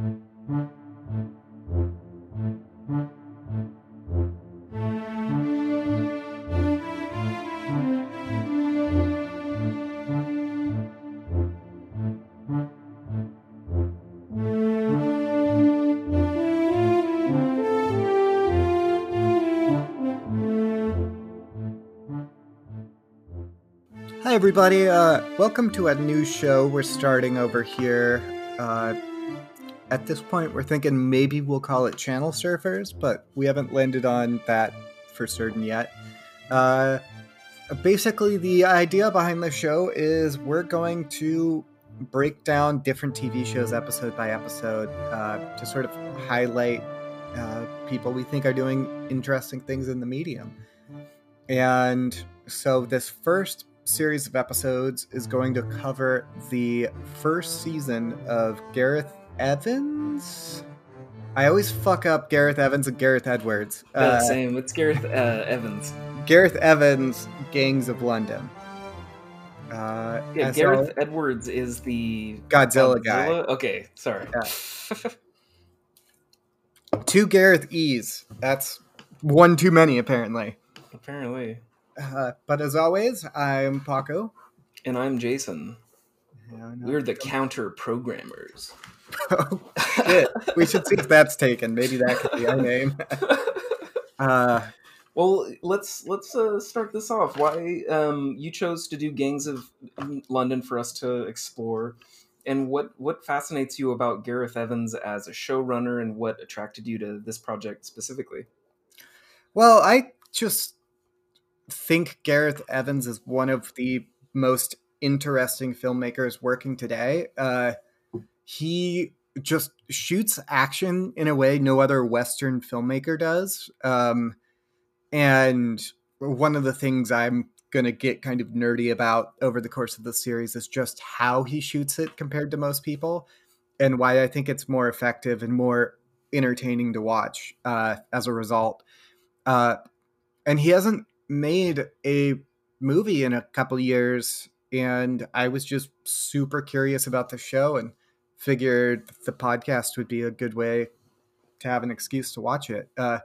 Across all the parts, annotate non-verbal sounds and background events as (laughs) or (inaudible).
Hi, everybody. Uh, welcome to a new show we're starting over here. Uh, at this point, we're thinking maybe we'll call it Channel Surfers, but we haven't landed on that for certain yet. Uh, basically, the idea behind the show is we're going to break down different TV shows episode by episode uh, to sort of highlight uh, people we think are doing interesting things in the medium. And so, this first series of episodes is going to cover the first season of Gareth Evans. I always fuck up Gareth Evans and Gareth Edwards. Uh, same. It's Gareth uh, Evans. Gareth Evans, Gangs of London. Uh, yeah, Gareth Edwards is the Godzilla, Godzilla? guy. Okay, sorry. Yeah. (laughs) Two Gareth E's. That's one too many, apparently. Apparently. Uh, but as always, I'm Paco. And I'm Jason. Yeah, We're the counter programmers. Oh, shit. we should see if that's taken. Maybe that could be our name. (laughs) uh, well, let's let's uh, start this off. Why um, you chose to do Gangs of London for us to explore, and what what fascinates you about Gareth Evans as a showrunner, and what attracted you to this project specifically? Well, I just think Gareth Evans is one of the most interesting filmmakers working today. Uh, he just shoots action in a way no other Western filmmaker does. Um, and one of the things I'm going to get kind of nerdy about over the course of the series is just how he shoots it compared to most people and why I think it's more effective and more entertaining to watch uh, as a result. Uh, and he hasn't made a movie in a couple years and I was just super curious about the show and figured the podcast would be a good way to have an excuse to watch it. Uh,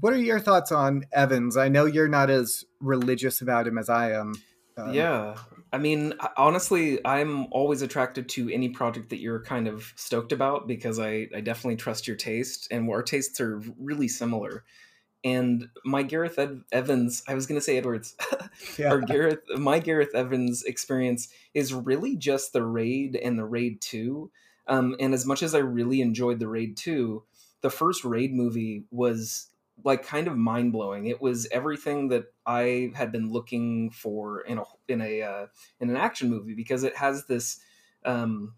what are your thoughts on Evans? I know you're not as religious about him as I am. Um, yeah. I mean, honestly, I'm always attracted to any project that you're kind of stoked about because I, I definitely trust your taste and our tastes are really similar and my Gareth Ed- Evans, I was going to say Edwards, (laughs) yeah. or Gareth, my Gareth Evans experience is really just the Raid and the Raid 2. Um, and as much as I really enjoyed the Raid 2, the first Raid movie was like kind of mind blowing. It was everything that I had been looking for in a in a uh, in an action movie because it has this um,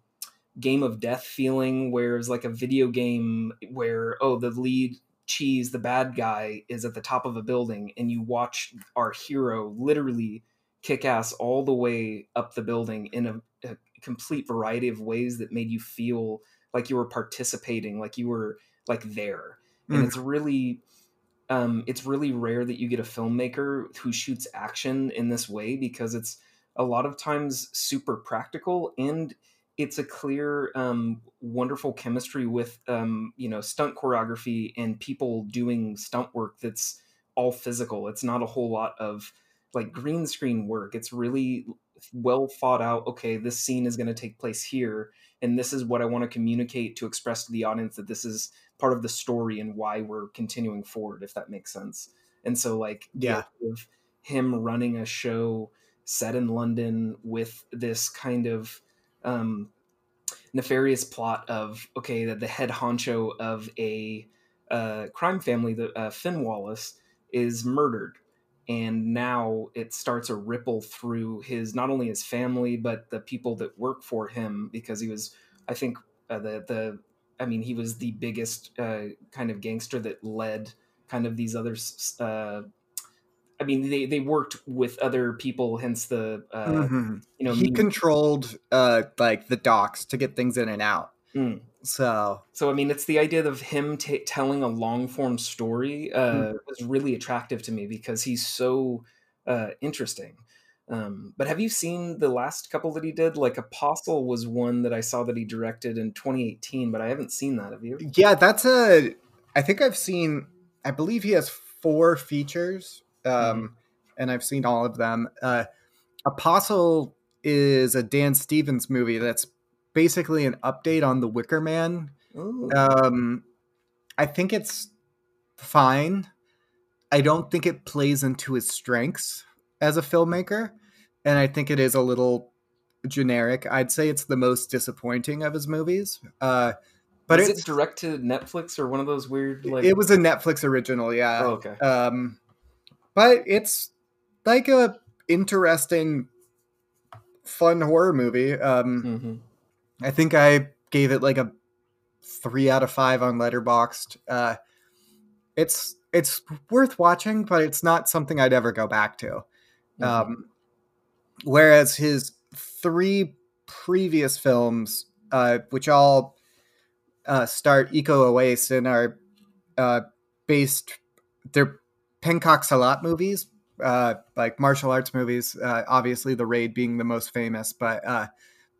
game of death feeling, where it's like a video game where oh the lead Cheese, the bad guy, is at the top of a building, and you watch our hero literally kick ass all the way up the building in a, a complete variety of ways that made you feel like you were participating, like you were like there. Mm. And it's really um, it's really rare that you get a filmmaker who shoots action in this way because it's a lot of times super practical and it's a clear, um, wonderful chemistry with um, you know stunt choreography and people doing stunt work that's all physical. It's not a whole lot of like green screen work. It's really well thought out. Okay, this scene is going to take place here, and this is what I want to communicate to express to the audience that this is part of the story and why we're continuing forward. If that makes sense. And so, like, yeah, him running a show set in London with this kind of um, nefarious plot of okay, that the head honcho of a uh, crime family, the uh, Finn Wallace, is murdered, and now it starts a ripple through his not only his family but the people that work for him because he was, I think, uh, the the I mean, he was the biggest uh, kind of gangster that led kind of these other uh, I mean, they, they worked with other people, hence the uh, mm-hmm. you know he controlled uh, like the docks to get things in and out. Mm. So, so I mean, it's the idea of him t- telling a long form story uh, mm. was really attractive to me because he's so uh, interesting. Um, but have you seen the last couple that he did? Like Apostle was one that I saw that he directed in 2018, but I haven't seen that. Have you? Yeah, that's a. I think I've seen. I believe he has four features, um, mm-hmm. and I've seen all of them. Uh, Apostle is a Dan Stevens movie that's basically an update on The Wicker Man. Um, I think it's fine. I don't think it plays into his strengths as a filmmaker, and I think it is a little generic. I'd say it's the most disappointing of his movies. Uh, but is it direct to Netflix or one of those weird like? It was a Netflix original, yeah. Oh, okay. Um, but it's like a interesting, fun horror movie. Um, mm-hmm. I think I gave it like a three out of five on Letterboxd. Uh, it's it's worth watching, but it's not something I'd ever go back to. Mm-hmm. Um, whereas his three previous films, uh, which all uh, start Iko Uwais and are uh, based, they're Pencak Silat movies, uh, like martial arts movies. Uh, obviously, The Raid being the most famous, but uh,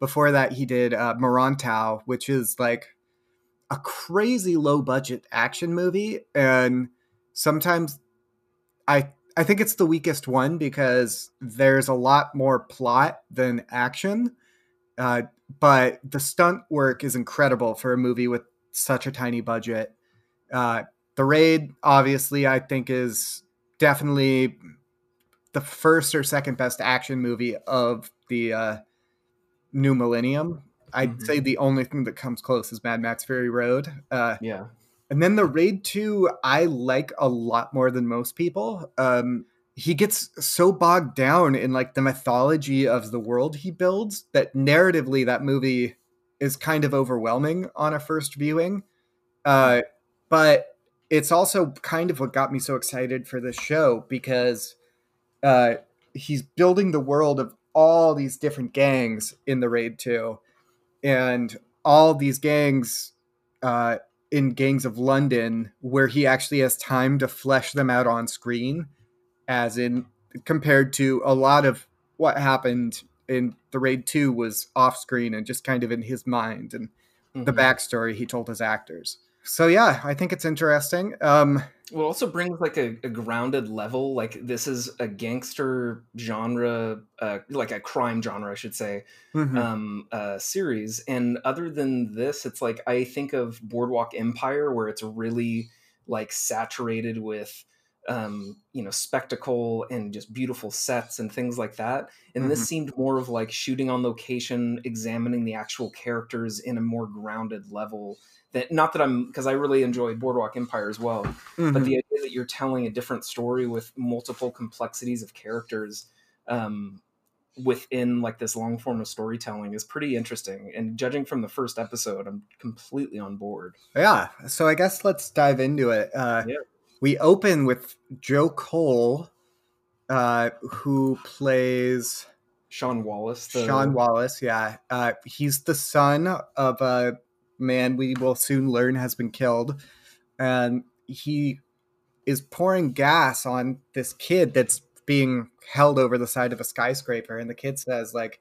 before that, he did uh, Merantau, which is like a crazy low budget action movie, and sometimes I I think it's the weakest one because there's a lot more plot than action. Uh, but the stunt work is incredible for a movie with such a tiny budget. Uh, the Raid, obviously, I think is definitely the first or second best action movie of the uh, new millennium. I'd mm-hmm. say the only thing that comes close is Mad Max Fury Road. Uh, yeah. And then the Raid 2, I like a lot more than most people. Um, he gets so bogged down in like the mythology of the world he builds that narratively that movie is kind of overwhelming on a first viewing. Uh, but it's also kind of what got me so excited for this show because uh, he's building the world of all these different gangs in the raid 2 and all these gangs uh, in gangs of london where he actually has time to flesh them out on screen as in compared to a lot of what happened in the raid 2 was off screen and just kind of in his mind and mm-hmm. the backstory he told his actors so yeah i think it's interesting um well, it also brings like a, a, grounded level. Like this is a gangster genre, uh, like a crime genre, I should say, mm-hmm. um, uh, series. And other than this, it's like I think of Boardwalk Empire, where it's really like saturated with, um, you know, spectacle and just beautiful sets and things like that. And mm-hmm. this seemed more of like shooting on location, examining the actual characters in a more grounded level that not that I'm because I really enjoy Boardwalk Empire as well, mm-hmm. but the idea that you're telling a different story with multiple complexities of characters um, within like this long form of storytelling is pretty interesting. And judging from the first episode, I'm completely on board. Yeah, so I guess let's dive into it. Uh, yeah. We open with Joe Cole, uh, who plays. Sean Wallace. The... Sean Wallace, yeah. Uh, he's the son of a man we will soon learn has been killed. And he is pouring gas on this kid that's being held over the side of a skyscraper. And the kid says, like,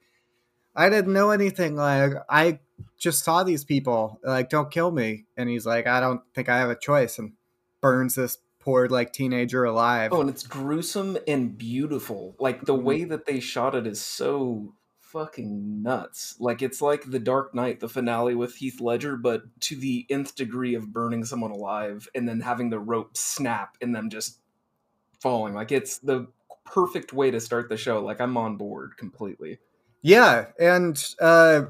I didn't know anything. Like, I just saw these people. Like, don't kill me. And he's like, I don't think I have a choice. And burns this poor like teenager alive. Oh, and it's gruesome and beautiful. Like the mm-hmm. way that they shot it is so fucking nuts. Like it's like The Dark Knight, the finale with Heath Ledger, but to the nth degree of burning someone alive and then having the rope snap and them just falling. Like it's the perfect way to start the show. Like I'm on board completely. Yeah, and uh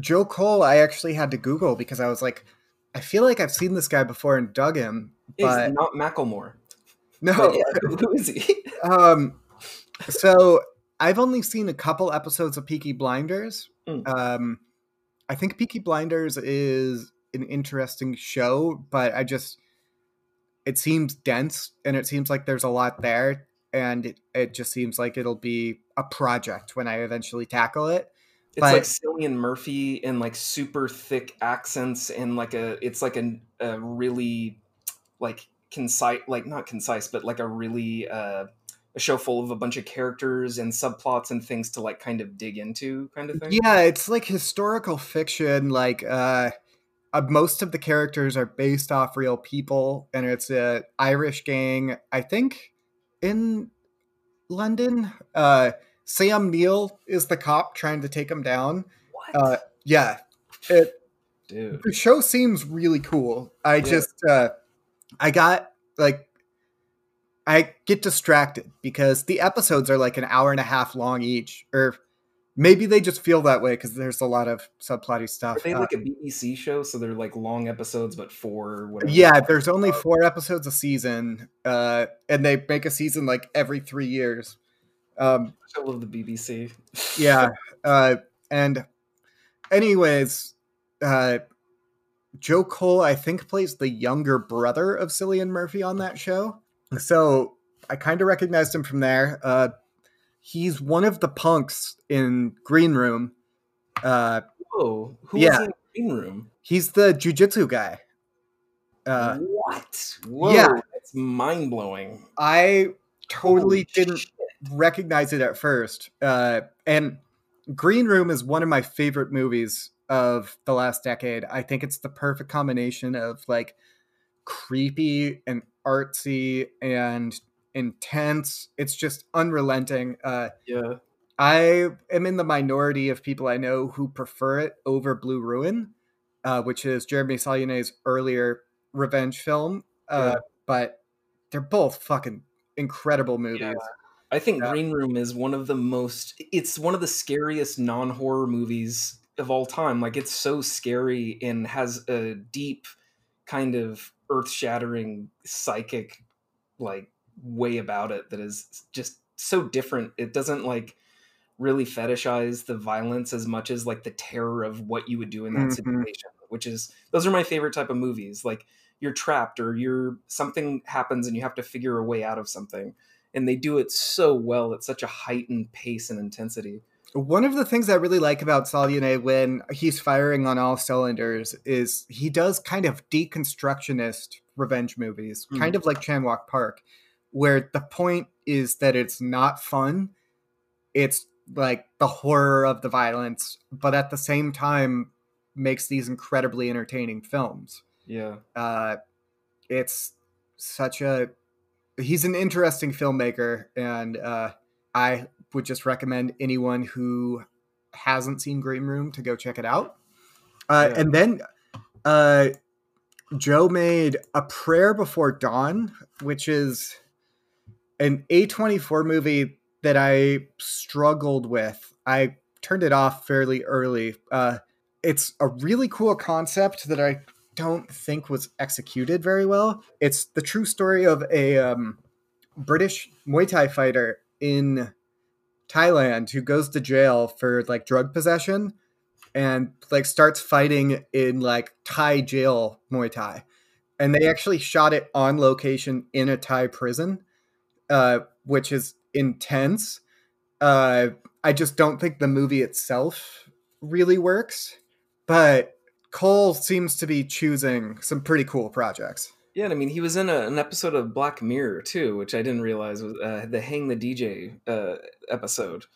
Joe Cole, I actually had to Google because I was like, I feel like I've seen this guy before and dug him. But He's not Macklemore. No, yeah, who is he? (laughs) um, so I've only seen a couple episodes of Peaky Blinders. Mm. Um, I think Peaky Blinders is an interesting show, but I just it seems dense and it seems like there's a lot there, and it, it just seems like it'll be a project when I eventually tackle it. It's but, like Cillian Murphy and like super thick accents and like a it's like a, a really like concise like not concise but like a really uh a show full of a bunch of characters and subplots and things to like kind of dig into kind of thing Yeah, it's like historical fiction. Like uh, uh, most of the characters are based off real people, and it's a Irish gang. I think in London. Uh, Sam Neill is the cop trying to take him down. what Uh, yeah, it, dude the show seems really cool. I Yeah. just uh I got like I get distracted because the episodes are like an hour and a half long each or maybe they just feel that way because there's a lot of subplotty stuff. are they Uh, like a bbc show so they're like long episodes but four whatever yeah, there's only 4 episodes a season uh and they make a season like every 3 years. Um i love the bbc yeah (laughs) uh and anyways uh joe cole i think plays the younger brother of cillian murphy on that show. So i kind of recognized him from there. Uh he's one of the punks in green room. Uh whoa who Yeah. in green room? He's the jujitsu guy. Uh what? whoa yeah. that's mind-blowing. I totally Holy didn't shit. Recognize it at first. Uh, and Green Room is one of my favorite movies of the last decade. I think it's the perfect combination of like creepy and artsy and intense. It's just unrelenting. Uh, yeah I am in the minority of people I know who prefer it over Blue Ruin, uh, which is Jeremy Saulnier's earlier revenge film. Uh, Yeah. But they're both fucking incredible movies. Yeah. I think Yeah. Green Room is one of the most it's one of the scariest non-horror movies of all time. Like it's so scary and has a deep kind of earth-shattering psychic like way about it that is just so different. It doesn't like really fetishize the violence as much as like the terror of what you would do in that Mhm. situation, which is those are my favorite type of movies. Like you're trapped or you're something happens and you have to figure a way out of something and they do it so well at such a heightened pace and intensity. One of the things I really like about Saulnier when he's firing on all cylinders is he does kind of deconstructionist revenge movies, Mhm. kind of like Chan-wook Park, where the point is that it's not fun. It's like the horror of the violence, but at the same time makes these incredibly entertaining films. Yeah. Uh, it's such a he's an interesting filmmaker, and uh, I would just recommend anyone who hasn't seen Green Room to go check it out. Uh, Yeah. And then uh, Joe made A Prayer Before Dawn, which is an A24 movie that I struggled with. I turned it off fairly early. Uh, it's a really cool concept that I don't think was executed very well. It's the true story of a um, British Muay Thai fighter in Thailand who goes to jail for like drug possession and like starts fighting in like Thai jail Muay Thai. And they actually shot it on location in a Thai prison, uh, which is intense. Uh, I just don't think the movie itself really works, but Cole seems to be choosing some pretty cool projects. Yeah, and I mean, he was in a, an episode of Black Mirror too, which I didn't realize was uh, the Hang the DJ uh, episode.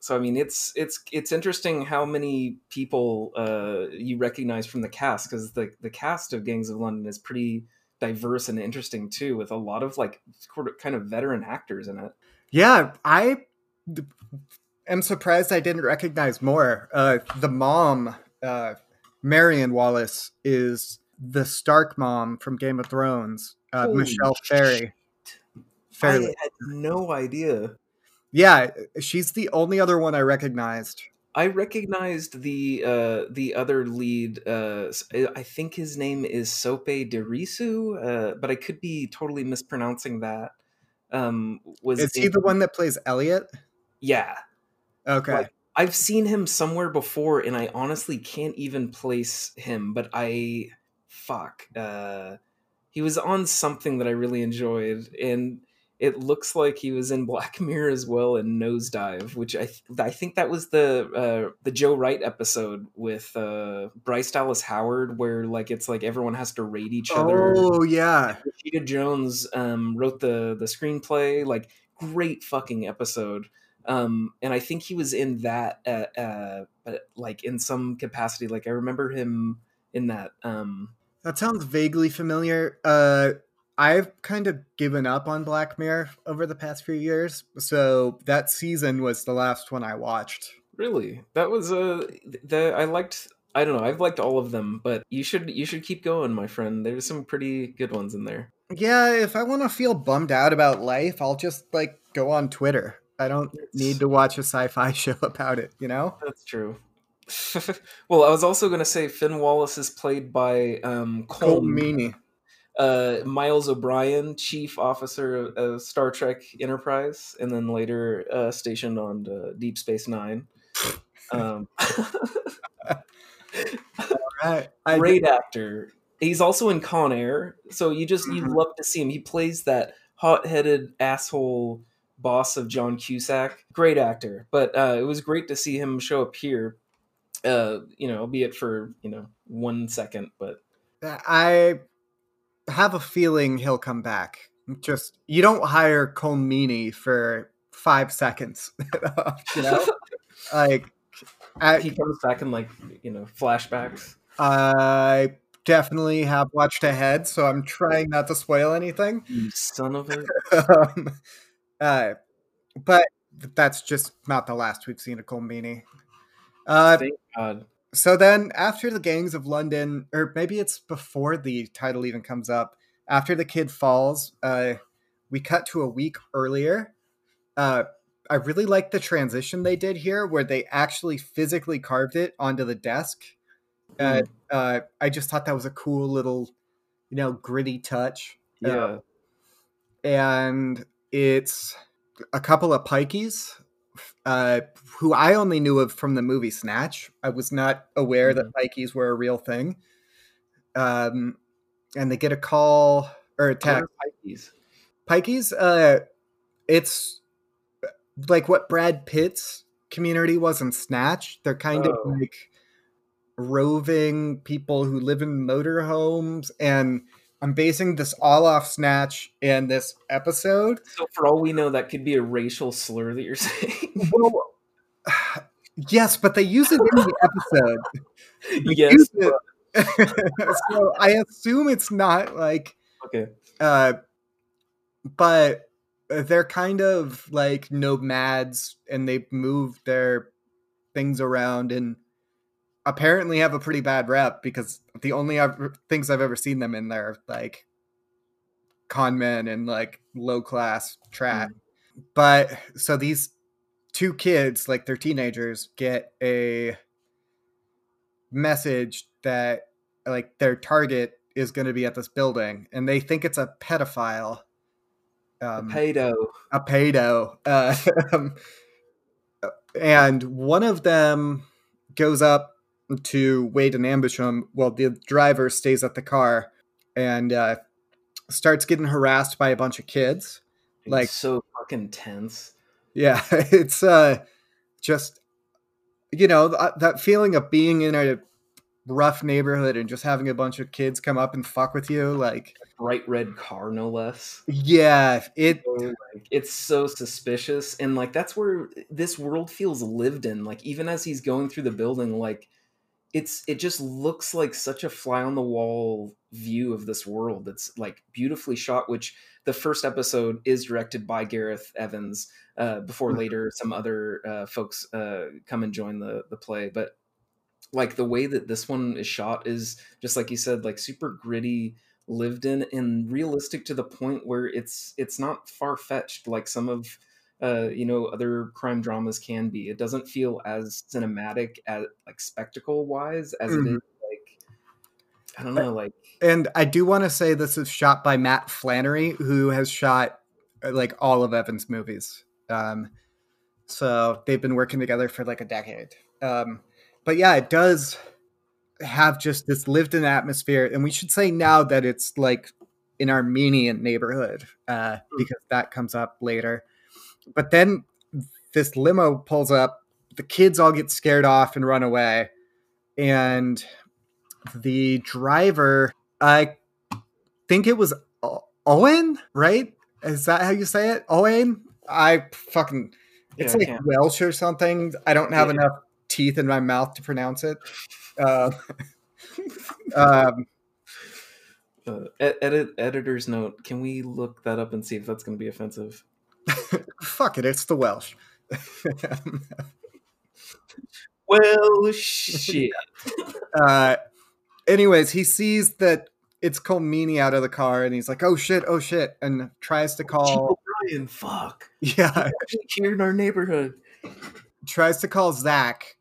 So I mean, it's it's it's interesting how many people uh, you recognize from the cast because the the cast of Gangs of London is pretty diverse and interesting too, with a lot of like kind of veteran actors in it. Yeah, I am surprised I didn't recognize more. Uh, the mom, uh, Marion Wallace, is the Stark mom from Game of Thrones, uh, Michelle Ferry. Fairley. I had no idea. Yeah, she's the only other one I recognized. I recognized the uh, the other lead. Uh, I think his name is Sope Dirisu, uh, but I could be totally mispronouncing that. Um, was Is he in- the one that plays Elliot? Yeah, Okay. Like, I've seen him somewhere before, and I honestly can't even place him. But I, fuck, uh, he was on something that I really enjoyed, and it looks like he was in Black (laughs) Mirror as well and Nosedive, which I th- I think that was the uh, the Joe Wright episode with uh, Bryce Dallas Howard, where like it's like everyone has to rate each other. oh, yeah. Rashida Jones um, wrote the the screenplay. Like great fucking episode. Um, and I think he was in that, uh, uh, but like in some capacity. Like I remember him in that. Um, that sounds vaguely familiar. Uh, I've kind of given up on Black Mirror over the past few years, so that season was the last one I watched. Really, that was a uh, the I liked. I don't know. I've liked all of them, but you should you should keep going, my friend. There's some pretty good ones in there. Yeah, if I want to feel bummed out about life, I'll just like go on Twitter. I don't need to watch a sci-fi (laughs) show about it, you know? That's true. (laughs) well, I was also going to say Finn Wallace is played by um, Colm, Meaney. Uh, Miles O'Brien, Chief Officer of Star Trek Enterprise, and then later uh, stationed on uh, Deep Space Nine. Um, (laughs) right. Great actor. He's also in Con Air, so you just you mm-hmm. love to see him. He plays that hot-headed asshole boss of John Cusack. Great actor, but uh, it was great to see him show up here. Uh, you know, albeit for you know one second, but I have a feeling he'll come back. Just you don't hire Colm Meaney for five seconds, (laughs) you know, like I, he comes back in like you know flashbacks. I definitely have watched ahead, so I'm trying not to spoil anything. You son of a. (laughs) um, uh, but that's just not the last we've seen of Colm Meaney. Uh, Thank God. So then, after the gangs of London, or maybe it's before the title even comes up, after the kid falls, uh, we cut to a week earlier. Uh, I really like the transition they did here, where they actually physically carved it onto the desk. Mm. Uh, I just thought that was a cool little, you know, gritty touch. Yeah. and it's a couple of pikeys uh, who I only knew of from the movie Snatch. I was not aware mm-hmm. that pikeys were a real thing. Um, and they get a call or attack. Pikeys. Pikeys. Uh, it's like what Brad Pitt's community was in Snatch. They're kind oh. of like roving people who live in motorhomes and I'm basing this all off Snatch and this episode. So, for all we know, that could be a racial slur that you're (laughs) saying. well, (sighs) yes, but they use it in the (laughs) episode. They yes. (laughs) so I assume it's not like okay. Uh, but they're kind of like nomads, and they move their things around and apparently have a pretty bad rep because the only things I've ever seen them in there like con men and like low class trap. Mm. But so these two kids, like they're teenagers, get a message that like their target is going to be at this building and they think it's a pedophile. Um, a pedo. A pedo. Uh, (laughs) and one of them goes up to wait and ambush him while the driver stays at the car and uh, starts getting harassed by a bunch of kids. It's like so fucking tense. Yeah, (laughs) it's uh just you know th- that feeling of being in a rough neighborhood and just having a bunch of kids come up and fuck with you like a bright red car no less yeah it so, like, it's so suspicious and like that's where this world feels lived in like even as he's going through the building like it's it just looks like such a fly on the wall view of this world that's like beautifully shot which the first episode is directed by gareth evans uh, before mm-hmm. later some other uh, folks uh, come and join the the play but like the way that this one is shot is just like you said like super gritty lived in and realistic to the point where it's it's not far fetched like some of uh, you know other crime dramas can be. It doesn't feel as cinematic as like spectacle wise as mm. it mm-hmm. is like I don't know like. And I do want to say this is shot by Matt Flannery, who has shot uh, like all of Evans' movies. Um, so they've been working together for like a decade. Um, but yeah, it does have just this lived in atmosphere, and we should say now that it's like an Armenian neighborhood uh, mm. because that comes up later but then this limo pulls up. The kids all get scared off and run away. And the driver, I think it was Owen, right? Is that how you say it? Owen? I fucking it's Yeah, like can't. Welsh or something. I don't have Yeah. enough teeth in my mouth to pronounce it. Uh, (laughs) um, Uh, edit editor's note. Can we look that up and see if that's going to be offensive? (laughs) fuck it, it's the Welsh. (laughs) Well, shit. (laughs) uh, anyways, he sees that it's Colm Meaney out of the car, and he's like, "Oh shit, oh shit," and tries to call. Brian, fuck. Yeah, Here in our neighborhood. tries to call Zach,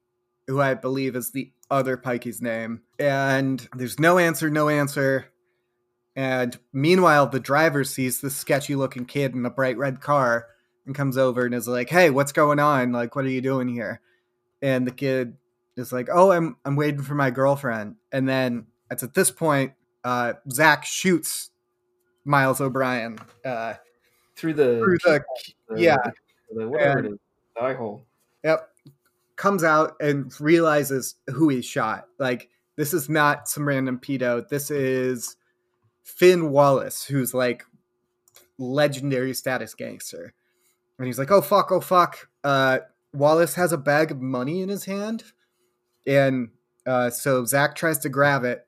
who I believe is the other Pikey's name, and there's no answer, no answer. And meanwhile, the driver sees this sketchy looking kid in a bright red car and comes over and is like, "Hey, what's going on? Like, what are you doing here?" And the kid is like, "Oh, I'm I'm waiting for my girlfriend." And then it's at this point, uh, Zach shoots Miles O'Brien uh, Through the. through the the- yeah. the- whatever And- it is. The eye hole. Yep. Comes out and realizes who he shot. Like, this is not some random pedo. This is Finn Wallace, who's like legendary status gangster. And he's like, oh fuck, oh fuck. Uh, Wallace has a bag of money in his hand. And uh, so Zach tries to grab it.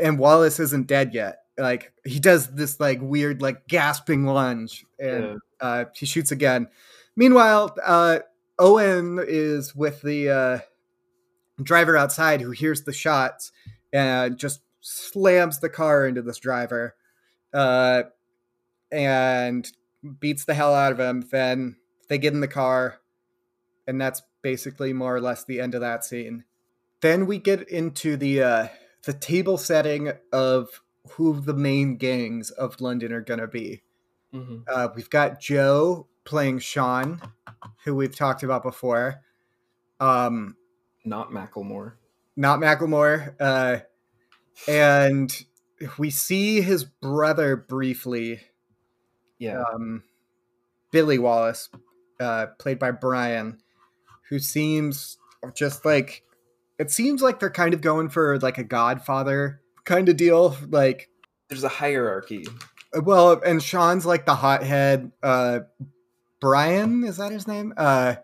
And Wallace isn't dead yet. Like, he does this like weird, like gasping lunge. And Yeah. uh, he shoots again. Meanwhile, uh, Owen is with the uh, driver outside who hears the shots and just slams the car into this driver uh, and beats the hell out of him. Then they get in the car, and that's basically more or less the end of that scene. Then we get into the uh, the table setting of who the main gangs of London are gonna be. Mhm. Uh, we've got Joe playing Sean, who we've talked about before. Um, Not Macklemore. not Macklemore. Uh, and we see his brother briefly, Yeah. um, Billy Wallace, uh, played by Brian, who seems just like it seems like they're kind of going for like a Godfather kind of deal. Like, There's a hierarchy. well, and Sean's like the hothead. Uh, Brian is that his name? Uh, uh,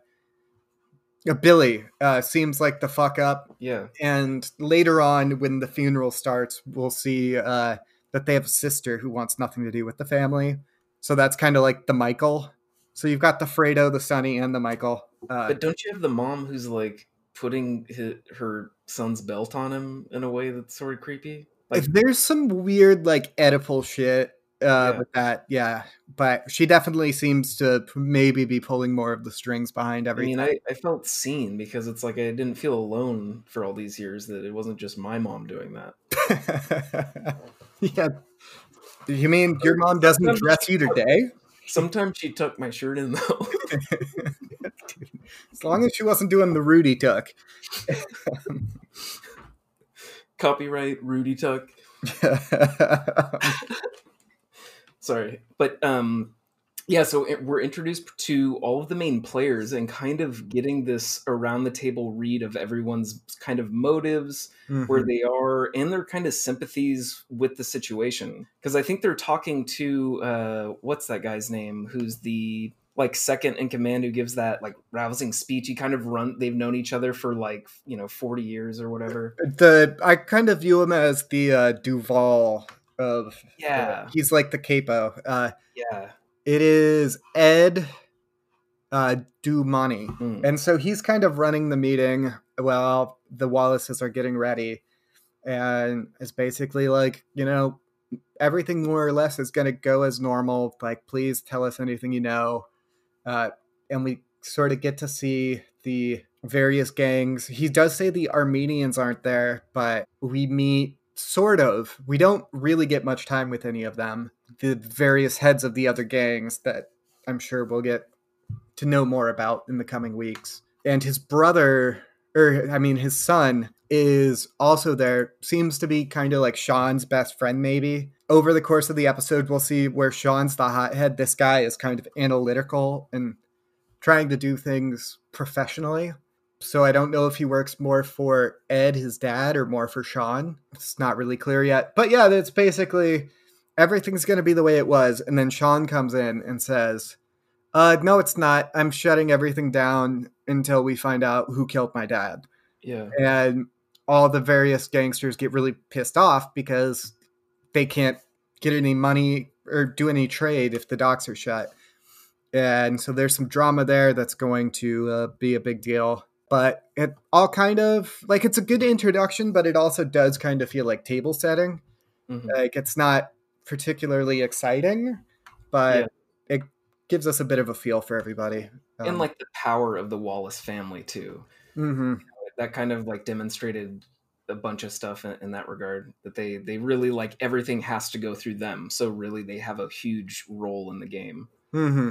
Billy uh, seems like the fuck up Yeah. and later on when the funeral starts we'll see uh, that they have a sister who wants nothing to do with the family so that's kind of like the michael so you've got the fredo the sonny and the michael uh, But don't you have the mom who's like putting hi her son's belt on him in a way that's sort of creepy? Like, if there's some weird like oedipal shit uh, Yeah. with that yeah but she definitely seems to maybe be pulling more of the strings behind everything. I mean, I, I felt seen because it's like I didn't feel alone for all these years that it wasn't just my mom doing that. (laughs) yeah you mean your mom doesn't Sometimes dress you today Sometimes she tucked my shirt in though. (laughs) as long as she wasn't doing the rudy tuck Copyright Rudy Tuck. (laughs) Sorry, but um, yeah. So it, we're introduced to all of the main players and kind of getting this around the table read of everyone's kind of motives, where Mhm. they are, and their kind of sympathies with the situation. Because I think they're talking to uh, what's that guy's name? Who's the like second in command who gives that like rousing speech he kind of run they've known each other for like you know 40 years or whatever the I kind of view him as the uh, Duvall of yeah he's like the capo. Uh, yeah it is Ed uh, Dumani, Mm. and so he's kind of running the meeting while the Wallaces are getting ready, and it's basically like you know everything more or less is going to go as normal. Like, please tell us anything you know, uh, and we sort of get to see the various gangs. He does say the Armenians aren't there, but we meet sort of. We don't really get much time with any of them. The various heads of the other gangs that I'm sure we'll get to know more about in the coming weeks. And his brother, or I mean, his son is also there. Seems to be kind of like Sean's best friend, maybe. Over the course of the episode, we'll see where Sean's the hothead. This guy is kind of analytical and trying to do things professionally. So I don't know if he works more for Ed, his dad, or more for Sean. It's not really clear yet. But yeah, that's basically everything's going to be the way it was. And then Sean comes in and says, Uh, no, it's not. I'm shutting everything down until we find out who killed my dad. Yeah. And all the various gangsters get really pissed off because they can't get any money or do any trade if the docks are shut. And so there's some drama there that's going to uh, be a big deal. But it all kind of like it's a good introduction, but it also does kind of feel like table setting. Mhm. Like it's not particularly exciting, but Yeah. it gives us a bit of a feel for everybody. Um, and like the power of the Wallace family too. mhm. That kind of like demonstrated a bunch of stuff in, in that regard that they they really like everything has to go through them. So really they have a huge role in the game. hmm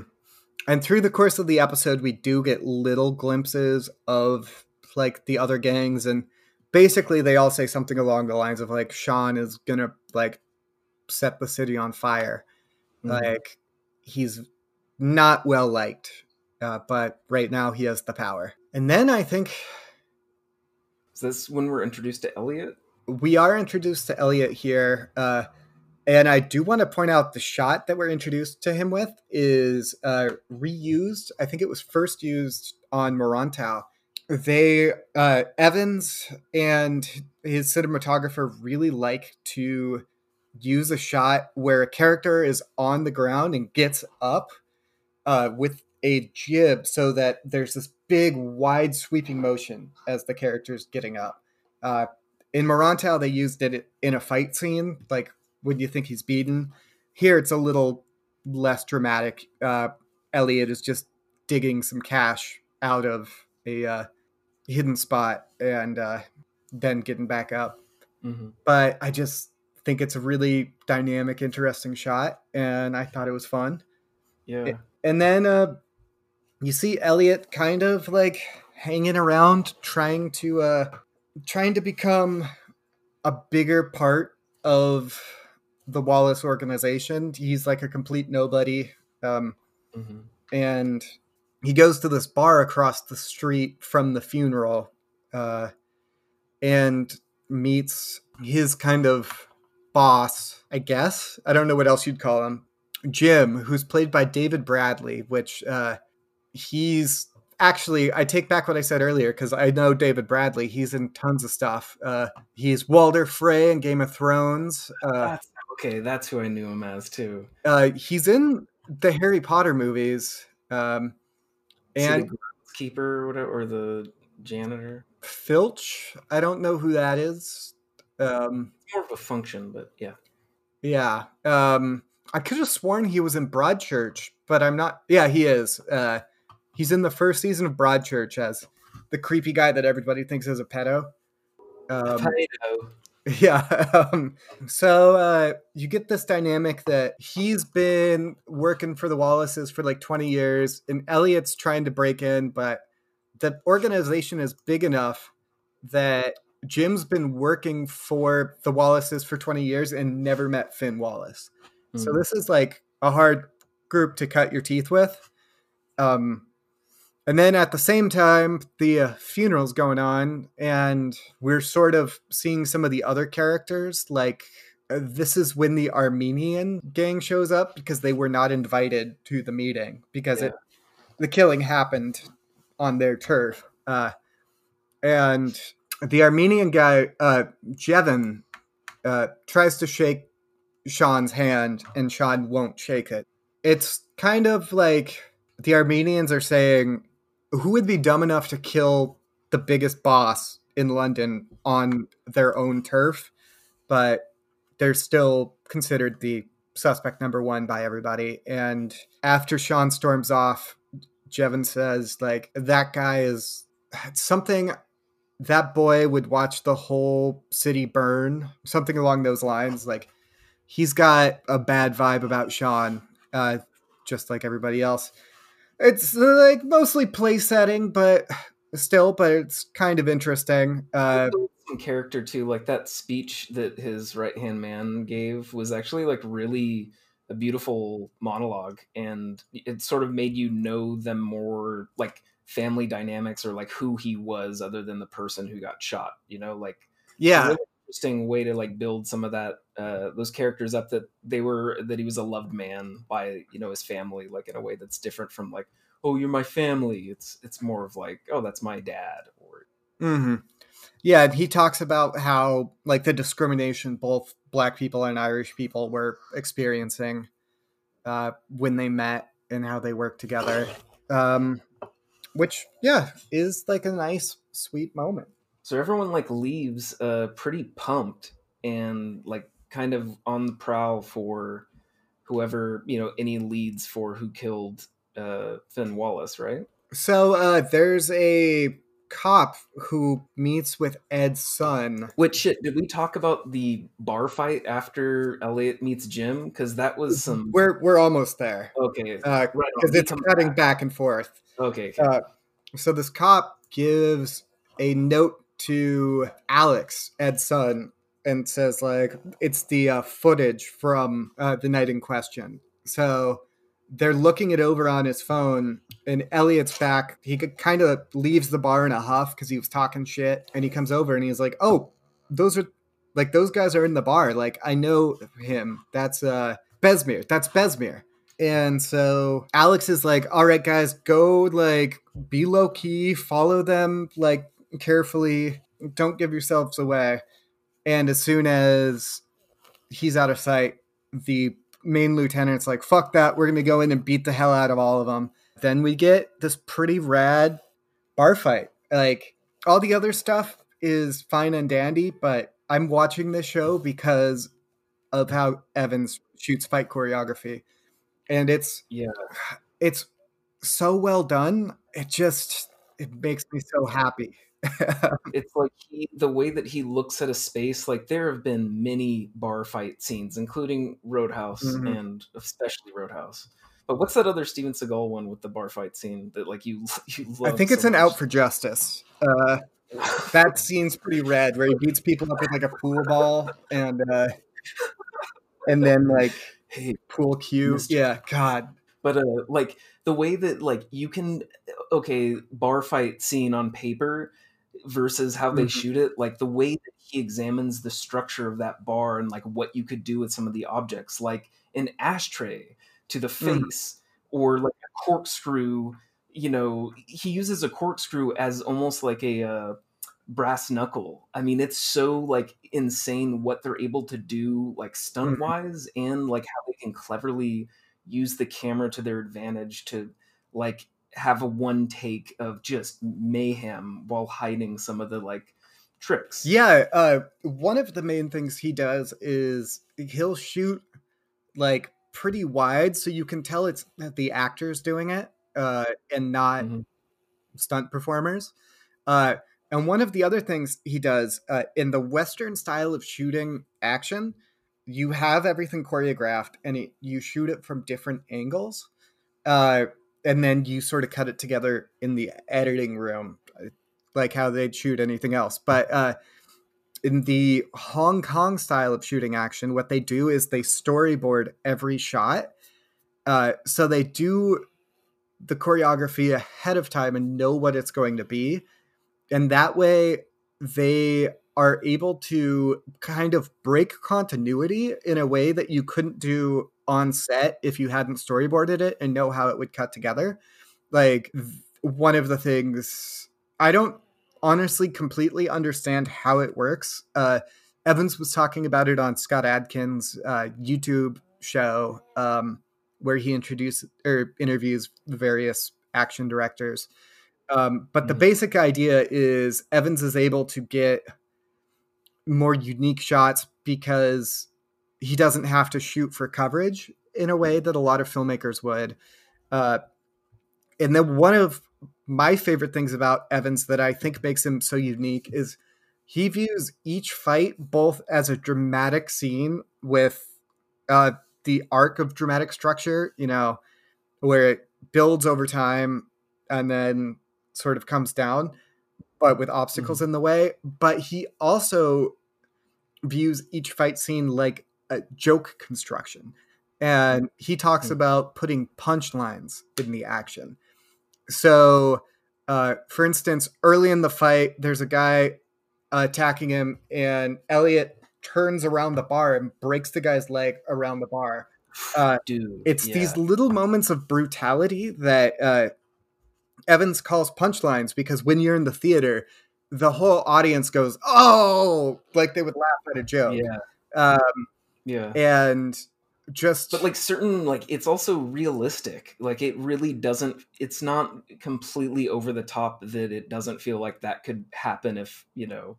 And through the course of the episode, we do get little glimpses of like the other gangs, and basically they all say something along the lines of like Sean is gonna like set the city on fire. Mhm. Like he's not well liked, uh, but right now he has the power. And then I think Is this when we're introduced to Elliot? we are introduced to Elliot here, uh, and I do want to point out the shot that we're introduced to him with is uh, reused. I think it was first used on Merantau. They uh, Evans and his cinematographer really like to use a shot where a character is on the ground and gets up uh, with a jib, so that there's this big, wide, sweeping motion as the character's getting up. Uh, in Merantau, they used it in a fight scene, like when you think he's beaten. Here, it's a little less dramatic. Uh, Elliot is just digging some cash out of a uh, hidden spot and uh, then getting back up. Mm-hmm. But I just think it's a really dynamic, interesting shot, and I thought it was fun. Yeah. And then uh, you see Elliot kind of like hanging around, trying to uh, trying to become a bigger part of the Wallace organization. He's like a complete nobody, um, hmm and he goes to this bar across the street from the funeral, uh, and meets his kind of boss, I guess. I don't know what else you'd call him. Jim, who's played by David Bradley, which uh, he's actually, I take back what I said earlier because I know David Bradley. He's in tons of stuff. Uh, he's Walder Frey in Game of Thrones. Uh, That's, okay, that's who I knew him as too. uh, he's in the Harry Potter movies. Um, and the groundskeeper or whatever, or the janitor. Filch, I don't know who that is. Um, More of a function, but yeah. Yeah. Um I could have sworn he was in Broadchurch, but I'm not yeah, he is. Uh he's in the first season of Broadchurch as the creepy guy that everybody thinks is a pedo. Um, Potato. (laughs) yeah. Um, so uh you get this dynamic that he's been working for the Wallaces for like 20 years and Elliot's trying to break in, but the organization is big enough that Jim's been working for the Wallaces for 20 years and never met Finn Wallace. So Mm. this is like a hard group to cut your teeth with. Um, and then at the same time, the uh, funeral's going on, and we're sort of seeing some of the other characters. Like, uh, this is when the Armenian gang shows up because they were not invited to the meeting because it the killing happened on their turf. Uh, and the Armenian guy, uh, Jevin, uh, tries to shake Sean's hand, and Sean won't shake it. It's kind of like the Armenians are saying, who would be dumb enough to kill the biggest boss in London on their own turf? But they're still considered the suspect number one by everybody. And after Sean storms off, Jevin says, like, that guy is something that boy would watch the whole city burn, something along those lines. Like, he's got a bad vibe about Sean, uh, just like everybody else. It's like mostly play setting, but still, but it's kind of interesting. Uh, some character too like that speech that his right hand man gave was actually like really a beautiful monologue and it sort of made you know them more like family dynamics or like who he was other than the person who got shot you know like yeah, really interesting way to like build some of that uh, those characters up that they were that he was a loved man by you know his family like in a way that's different from like oh you're my family it's it's more of like oh that's my dad or mm-hmm. Yeah, and he talks about how like the discrimination both black people and Irish people were experiencing uh, when they met and how they worked together. Um, which, yeah, is like a nice, sweet moment. So everyone like leaves uh pretty pumped and like kind of on the prowl for whoever you know any leads for who killed uh Finn Wallace right So uh, there's a cop who meets with Ed's son. Which shit, did we talk about the bar fight after Elliot meets Jim? Because that was some We're we're almost there okay. because right on, it's cutting back. back and forth. Okay, okay. Uh, so this cop gives a note to Alex, Ed's son, and says like it's the uh, footage from uh, the night in question. So they're looking it over on his phone, and Elliot's back. He kind of leaves the bar in a huff because he was talking shit, and he comes over and he's like, "Oh, those are like those guys are in the bar. Like I know him. That's uh Besmir. That's Besmir." And so Alex is like, all right, guys, go like be low key, follow them like carefully, don't give yourselves away. And as soon as he's out of sight, the main lieutenant's like, fuck that, we're gonna go in and beat the hell out of all of them. Then we get this pretty rad bar fight. Like all the other stuff is fine and dandy, but I'm watching this show because of how Evans shoots fight choreography. And it's yeah, (sighs) it's so well done. It just it makes me so happy. (laughs) it's like he, the way that he looks at a space. Like there have been many bar fight scenes, including Roadhouse Mhm. and especially Roadhouse. But what's that other Steven Seagal one with the bar fight scene that like you (laughs) you I think it's so an out for justice. Uh, that scene's pretty rad, where he beats people up with like a pool ball and uh, and then like hey, pool cue. Mister- Yeah, God. But uh like the way that like you can okay bar fight scene on paper versus how they Mhm. shoot it like the way that he examines the structure of that bar and like what you could do with some of the objects like an ashtray to the Mhm. face or like a corkscrew you know he uses a corkscrew as almost like a uh, brass knuckle i mean it's so like insane what they're able to do like stunt wise and like how they can cleverly use the camera to their advantage to like have a one take of just mayhem while hiding some of the like tricks Yeah, uh, one of the main things he does is he'll shoot like pretty wide, so you can tell it's the actors doing it uh, and not Mhm. stunt performers. Uh, and one of the other things he does uh, in the Western style of shooting action, you have everything choreographed and it, you shoot it from different angles. Uh, and then you sort of cut it together in the editing room, like how they'd shoot anything else. But uh, in the Hong Kong style of shooting action, what they do is they storyboard every shot. Uh, so they do the choreography ahead of time and know what it's going to be. And that way they are able to kind of break continuity in a way that you couldn't do on set if you hadn't storyboarded it and know how it would cut together. Like one of the things I don't honestly completely understand how it works. Uh, Evans was talking about it on Scott Adkins' uh, YouTube show, um, where he introduces or interviews the various action directors. Um, but the Mhm. basic idea is Evans is able to get more unique shots because he doesn't have to shoot for coverage in a way that a lot of filmmakers would. Uh, and then one of my favorite things about Evans that I think makes him so unique is he views each fight both as a dramatic scene with uh, the arc of dramatic structure, you know, where it builds over time and then sort of comes down, but with obstacles in the way. But he also views each fight scene like a joke construction. And he talks Mhm. about putting punchlines in the action. So, uh, for instance, early in the fight, there's a guy attacking him, and Elliot turns around the bar and breaks the guy's leg around the bar. Uh, (sighs) Dude, it's yeah. these little moments of brutality that uh, Evans calls punchlines because when you're in the theater, the whole audience goes, "Oh!" like they would laugh at a joke. yeah, Um, yeah. and just but like certain like it's also realistic like it really doesn't it's not completely over the top that it doesn't feel like that could happen if you know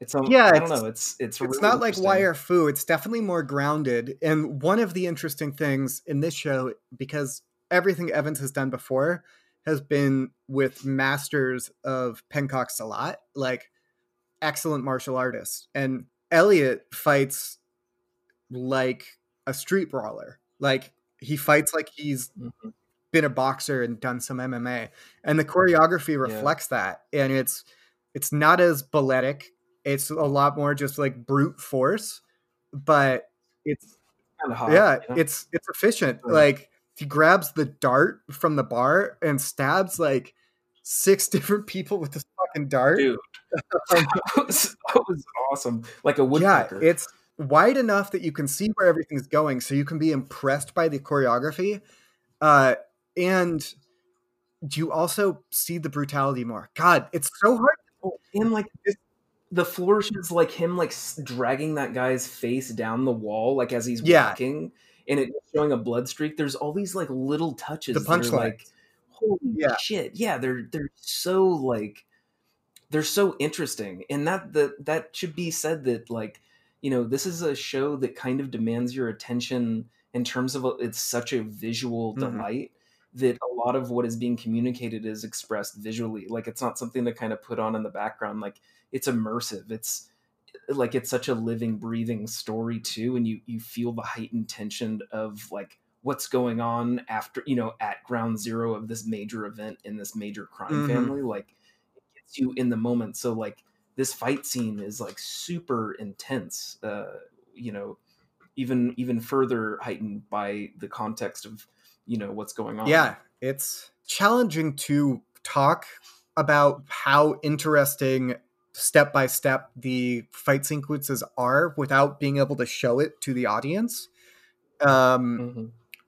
it's um, Yeah, i don't it's- know it's it's it's really not like wire fu it's definitely more grounded and one of the interesting things in this show because everything evans has done before has been with masters of pencak silat like excellent martial artists and elliot fights like a street brawler like he fights like he's Mhm. been a boxer and done some MMA, and the choreography reflects that. And it's it's not as balletic. It's a lot more just like brute force, but it's hot, yeah, you know? it's it's efficient. Like he grabs the dart from the bar and stabs like six (laughs) different people with this fucking dart. dude (laughs) (laughs) that was, that was awesome like a yeah, it's wide enough that you can see where everything's going, so you can be impressed by the choreography, uh, and you also see the brutality more. God, it's so hard. Oh, and like this, the flourishes like him like dragging that guy's face down the wall like as he's Yeah. walking and it showing a blood streak there's all these like little touches The punchline. like holy Yeah. shit yeah they're they're so like they're so interesting and that that that should be said that like you know this is a show that kind of demands your attention in terms of a, it's such a visual Mhm. delight that a lot of what is being communicated is expressed visually like it's not something to kind of put on in the background like it's immersive it's like it's such a living breathing story too and you you feel the heightened tension of like what's going on after you know at ground zero of this major event in this major crime Mhm. family like it gets you in the moment so like this fight scene is like super intense uh you know even even further heightened by the context of you know what's going on Yeah, it's challenging to talk about how interesting step by step the fight sequences are without being able to show it to the audience. Um,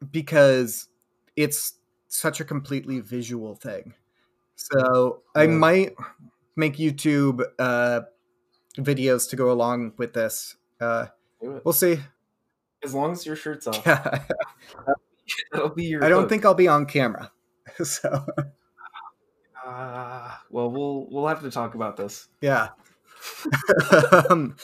Mhm. because it's such a completely visual thing. So I might make YouTube uh, videos to go along with this. Uh, we'll see. as long as your shirt's (laughs) off I that'll be your i don't hook. think I'll be on camera. (laughs) So Ah, (sighs) well, we'll we'll have to talk about this. yeah. um,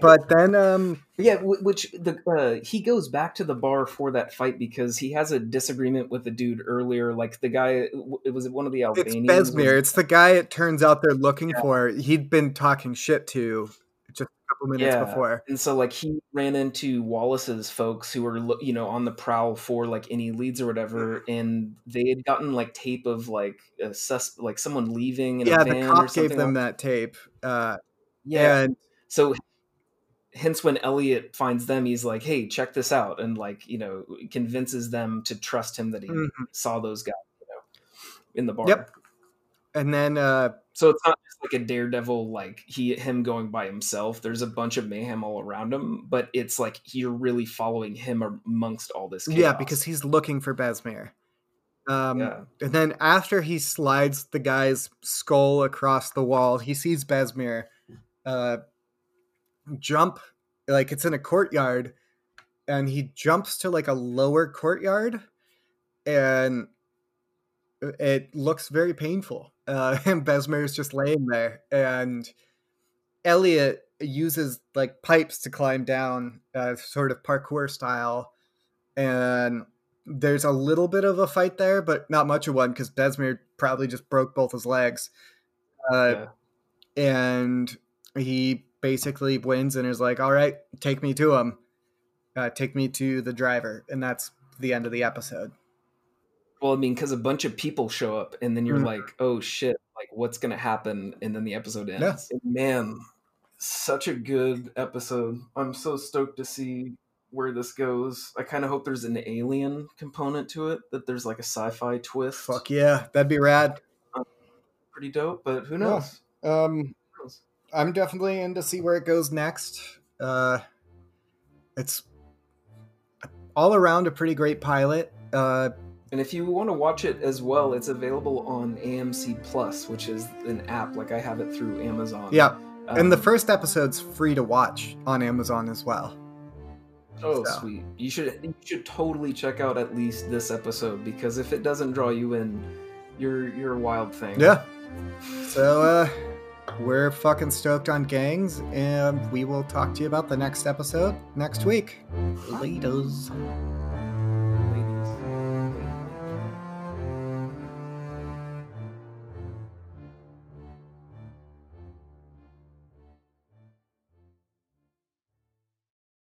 but then um, Yeah, which the uh, he goes back to the bar for that fight because he has a disagreement with the dude earlier. Like the guy, it was one of the it's Albanians. Besmir. It's the guy it turns out they're looking Yeah. for. He'd been talking shit to couple minutes Yeah. before. and so like he ran into Wallace's folks who were you know on the prowl for like any leads or whatever, and they had gotten like tape of like a sus like someone leaving in Yeah, a the van or cop gave them like- that tape. Uh, yeah, and so hence when elliot finds them he's like hey check this out and like you know convinces them to trust him that he Mhm. saw those guys you know in the bar Yep. and then uh, so it's not just like a daredevil like he him going by himself there's a bunch of mayhem all around him but it's like you're really following him amongst all this chaos. yeah, because he's looking for Besmir. Um, yeah And then after he slides the guy's skull across the wall, he sees Besmir uh, jump, like it's in a courtyard, and he jumps to like a lower courtyard, and it looks very painful. Uh, (laughs) and Besmir is just laying there, and Elliot uses like pipes to climb down, uh, sort of parkour style, and there's a little bit of a fight there, but not much of one because Besmir probably just broke both his legs. Uh, yeah. And he basically wins and is like, all right, take me to him. Uh, take me to the driver. And that's the end of the episode. Well i mean because a bunch of people show up and then you're Mhm. like oh shit like what's gonna happen and then the episode ends man such a good episode i'm so stoked to see where this goes i kind of hope there's an alien component to it that there's like a sci-fi twist Fuck yeah, that'd be rad. pretty dope but who Yeah. knows Um, Who knows? I'm definitely in to see where it goes next. Uh, it's all around a pretty great pilot. Uh, and if you want to watch it as well, it's available on AMC Plus, which is an app. Like I have it through Amazon. Yeah, um, and the first episode's free to watch on Amazon as well. Oh, so. sweet! You should you should totally check out at least this episode because if it doesn't draw you in, you're you're a wild thing. Yeah. So uh, we're fucking stoked on gangs, and we will talk to you about the next episode next week. Laters.